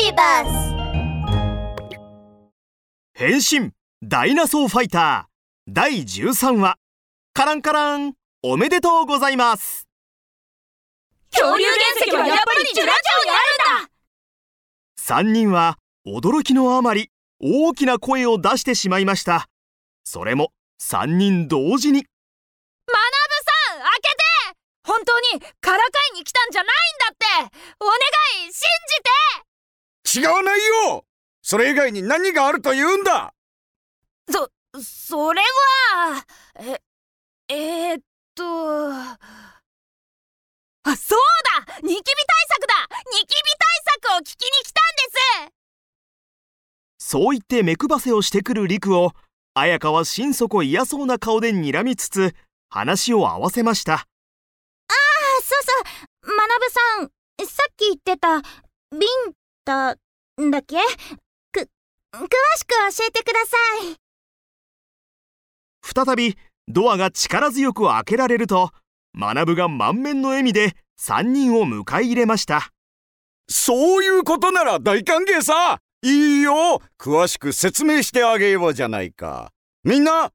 ビバス変身ダイナソーファイター。第13話。カランカランおめでとうございます。恐竜原石はやっぱりジュラ町にあるんだ。3人は驚きのあまり大きな声を出してしまいました。それも3人同時に。学さん開けて！本当にからかいに来たんじゃないんだって！お願い信じて違わないよ。それ以外に何があると言うんだ。そ、それは、え、えー、っと、あ、そうだ！ニキビ対策だ！ニキビ対策を聞きに来たんです！そう言って目くばせをしてくる陸を綾香は心底嫌そうな顔で睨みつつ話を合わせました。あそうそう。学さんさっき言ってたビンタだっけ？く詳しく教えてください。再びドアが力強く開けられると学が満面の笑みで3人を迎え入れました。そういうことなら大歓迎さ。いいよ。詳しく説明してあげようじゃないか。みんな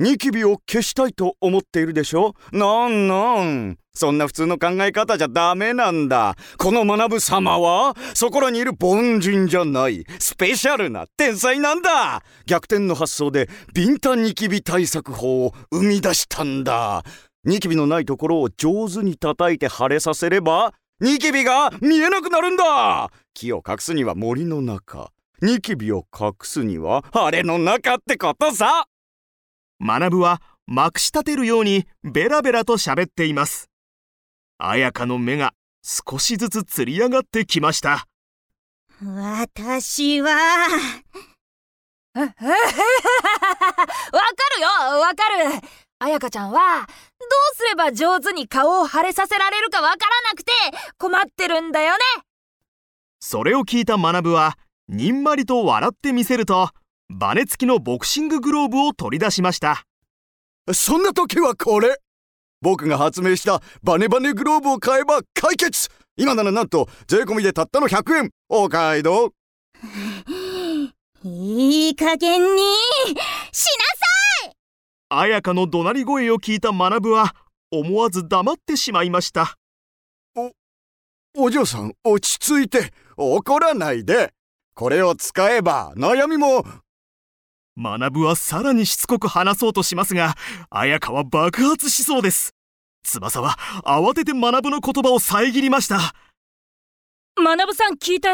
ニキビを消したいと思っているでしょ？なんなん？そんな普通の考え方じゃダメなんだ。この学様はそこらにいる凡人じゃない。スペシャルな天才なんだ。逆転の発想でビンタニキビ対策法を生み出したんだ。ニキビのないところを上手に叩いて腫れさせればニキビが見えなくなるんだ。木を隠すには森の中。ニキビを隠すには晴れの中ってことさ。学はまくし立てるようにベラベラと喋っています。綾香の目が少しずつつり上がってきました。私は。わかるよわかる。彩香ちゃんはどうすれば上手に顔を腫れさせられるかわからなくて困ってるんだよね。それを聞いた学はにんまりと笑ってみせるとバネ付きのボクシンググローブを取り出しました。そんな時はこれ。僕が発明したバネバネグローブを買えば解決。今ならなんと税込みでたったの100円。お買い得。いい加減に。しなさい。綾香の怒鳴り声を聞いた学は思わず黙ってしまいました。お嬢さん落ち着いて。怒らないで。これを使えば悩みも学はさらにしつこく話そうとしますが綾香は爆発しそうです。翼は慌てて学の言葉を遮りました。学さん聞いて。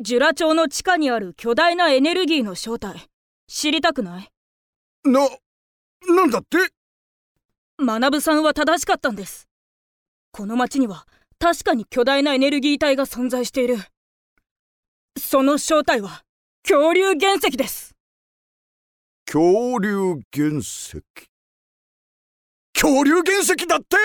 ジュラ町の地下にある巨大なエネルギーの正体。知りたくない？ななんだって？学さんは正しかったんです。この町には確かに巨大なエネルギー体が存在している。その正体は恐竜原石です恐竜原石。恐竜原石だって！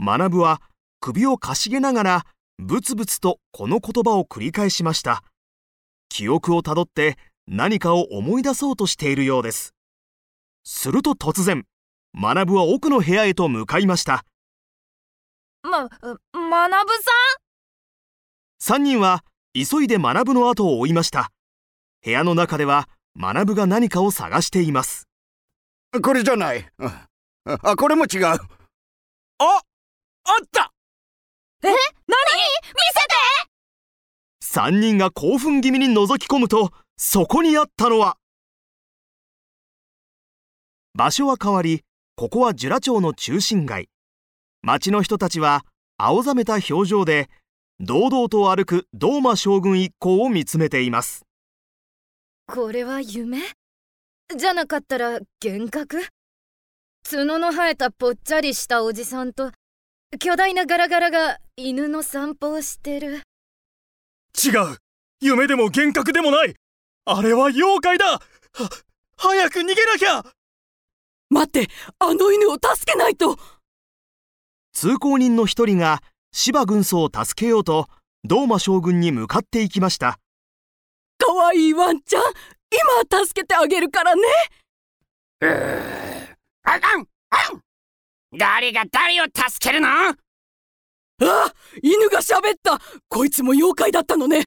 学は首をかしげながらブツブツとこの言葉を繰り返しました。記憶をたどって何かを思い出そうとしているようです。すると突然学は奥の部屋へと向かいました。ま、学さん？3人は急いで学の後を追いました。部屋の中では学が何かを探しています。これじゃない。あこれも違う。ああった。え？何？見せて !3 人が興奮気味に覗き込むとそこにあったのは。場所は変わりここはジュラ町の中心街。町の人たちは青ざめた表情で堂々と歩くドーマ将軍一行を見つめていますこれは夢？じゃなかったら幻覚？角の生えたぽっちゃりしたおじさんと巨大なガラガラが犬の散歩をしてる。違う。夢でも幻覚でもない。あれは妖怪だ。は早く逃げなきゃ。待ってあの犬を助けないと。通行人の一人が芝軍曹を助けようとドーマ将軍に向かっていきました。かわいいワンちゃん今助けてあげるからねうーあかんあん誰が誰を助けるのあ犬が喋ったこいつも妖怪だったのね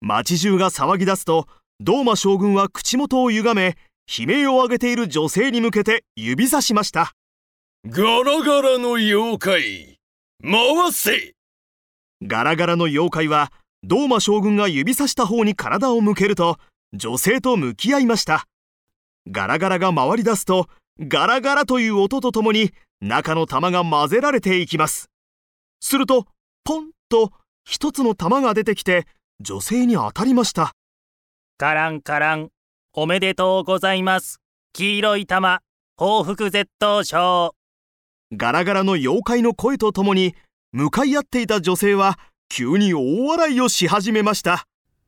町中が騒ぎ出すとドーマ将軍は口元を歪め悲鳴を上げている女性に向けて指さしましたガラガラの妖怪回せガラガラの妖怪はドーマ将軍が指さした方に体を向けると女性と向き合いました。ガラガラが回り出すとガラガラという音とともに中の玉が混ぜられていきます。するとポンと一つの玉が出てきて女性に当たりました。カランカランおめでとうございます。黄色い玉報復絶倒賞。ガラガラの妖怪の声とともに向かい合っていた女性は急に大笑いをし始めました。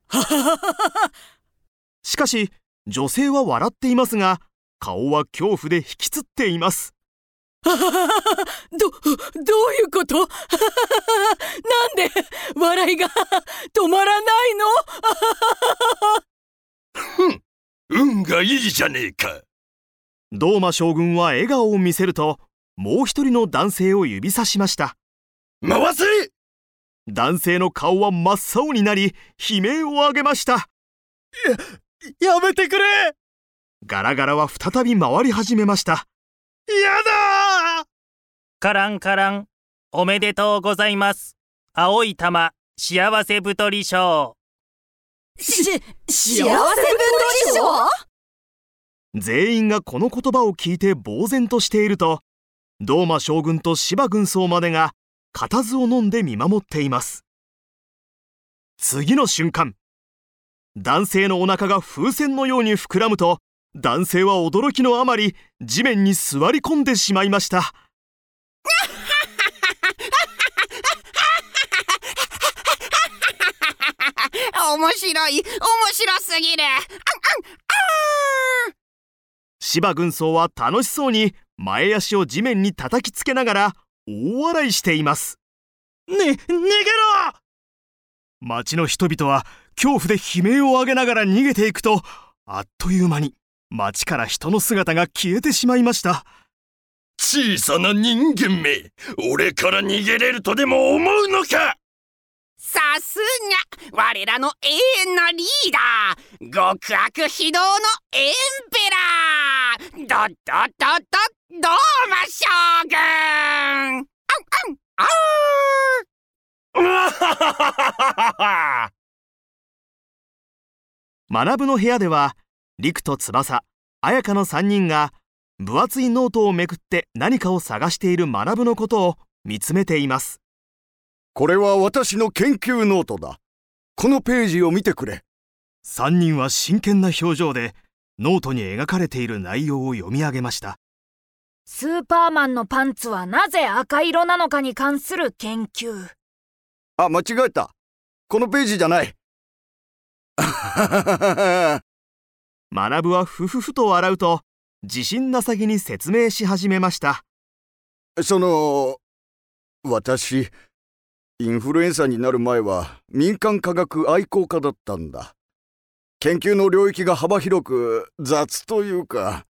しかし女性は笑っていますが顔は恐怖で引きつっています。ど、どういうこと？なんで笑いが止まらないの？運がいいじゃねえか。ドーマ将軍は笑顔を見せるともう一人の男性を指さしました。回せ男性の顔は真っ青になり悲鳴を上げました。やめてくれ。ガラガラは再び回り始めました。やだカランカランおめでとうございます。青い玉幸せ太り賞。し、幸せ分取り賞？全員がこの言葉を聞いて呆然としているとドーマ将軍と芝軍曹までが固唾を飲んで見守っています。次の瞬間男性のお腹が風船のように膨らむと男性は驚きのあまり地面に座り込んでしまいました。面白い面白すぎる。芝軍曹は楽しそうに前足を地面に叩きつけながら大笑いしています。ね逃げろ！町の人々は恐怖で悲鳴を上げながら逃げていくとあっという間に町から人の姿が消えてしまいました。小さな人間め俺から逃げれるとでも思うのか？さすが我らの永遠のリーダー。極悪非道のエンペラー。ドッドッドッドドーマ将軍。あんあんあうわははははは学の部屋では陸と翼綾香の3人が分厚いノートをめくって何かを探している学のことを見つめています。これは私の研究ノートだ。このページを見てくれ。3人は真剣な表情でノートに描かれている内容を読み上げましたスーパーマンのパンツはなぜ赤色なのかに関する研究。あ間違えた。このページじゃない。学はふふふと笑うと自信なさげに説明し始めました。その私インフルエンサーになる前は民間科学愛好家だったんだ。研究の領域が幅広く雑というか。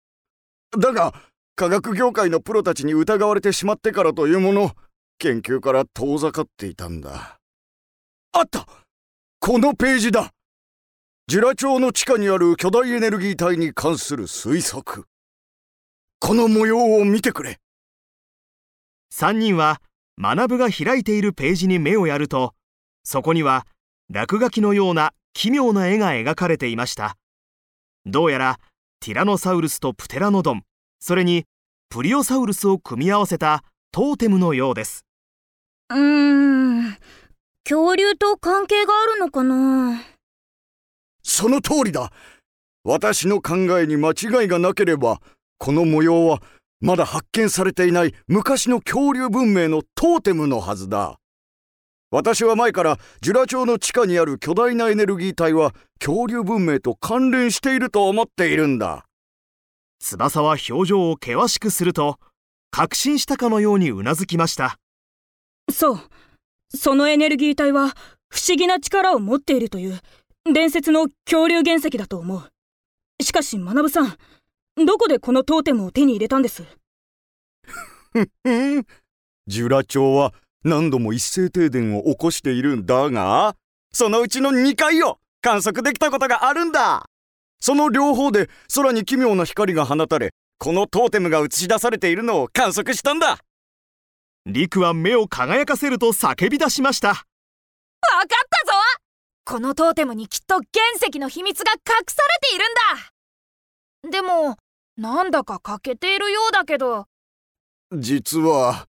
だが科学業界のプロたちに疑われてしまってからというもの研究から遠ざかっていたんだ。あった！このページだ！ジュラ町の地下にある巨大エネルギー体に関する推測。この模様を見てくれ。3人は学が開いているページに目をやるとそこには落書きのような奇妙な絵が描かれていました。どうやらティラノサウルスとプテラノドン。それにプリオサウルスを組み合わせたトーテムのようです。うーん。恐竜と関係があるのかな？その通りだ。私の考えに間違いがなければこの模様はまだ発見されていない昔の恐竜文明のトーテムのはずだ。私は前からジュラ町の地下にある巨大なエネルギー体は恐竜文明と関連していると思っているんだ翼は表情を険しくすると確信したかのようにうなずきました。そう。そのエネルギー体は不思議な力を持っているという伝説の恐竜原石だと思う。しかし学さんどこでこのトーテムを手に入れたんです？ジュラ町は何度も一斉停電を起こしているんだがそのうちの2回を観測できたことがあるんだその両方で空に奇妙な光が放たれこのトーテムが映し出されているのを観測したんだ。リクは目を輝かせると叫び出しました。わかったぞ。このトーテムにきっと原石の秘密が隠されているんだ。でもなんだか欠けているようだけど。実は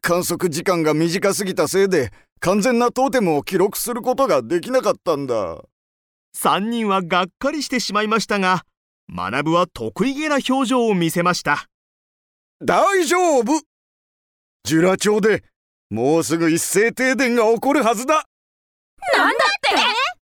観測時間が短すぎたせいで完全なトーテムを記録することができなかったんだ3人はがっかりしてしまいましたが学は得意げな表情を見せました。大丈夫。ジュラ町でもうすぐ一斉停電が起こるはずだ。なんだって？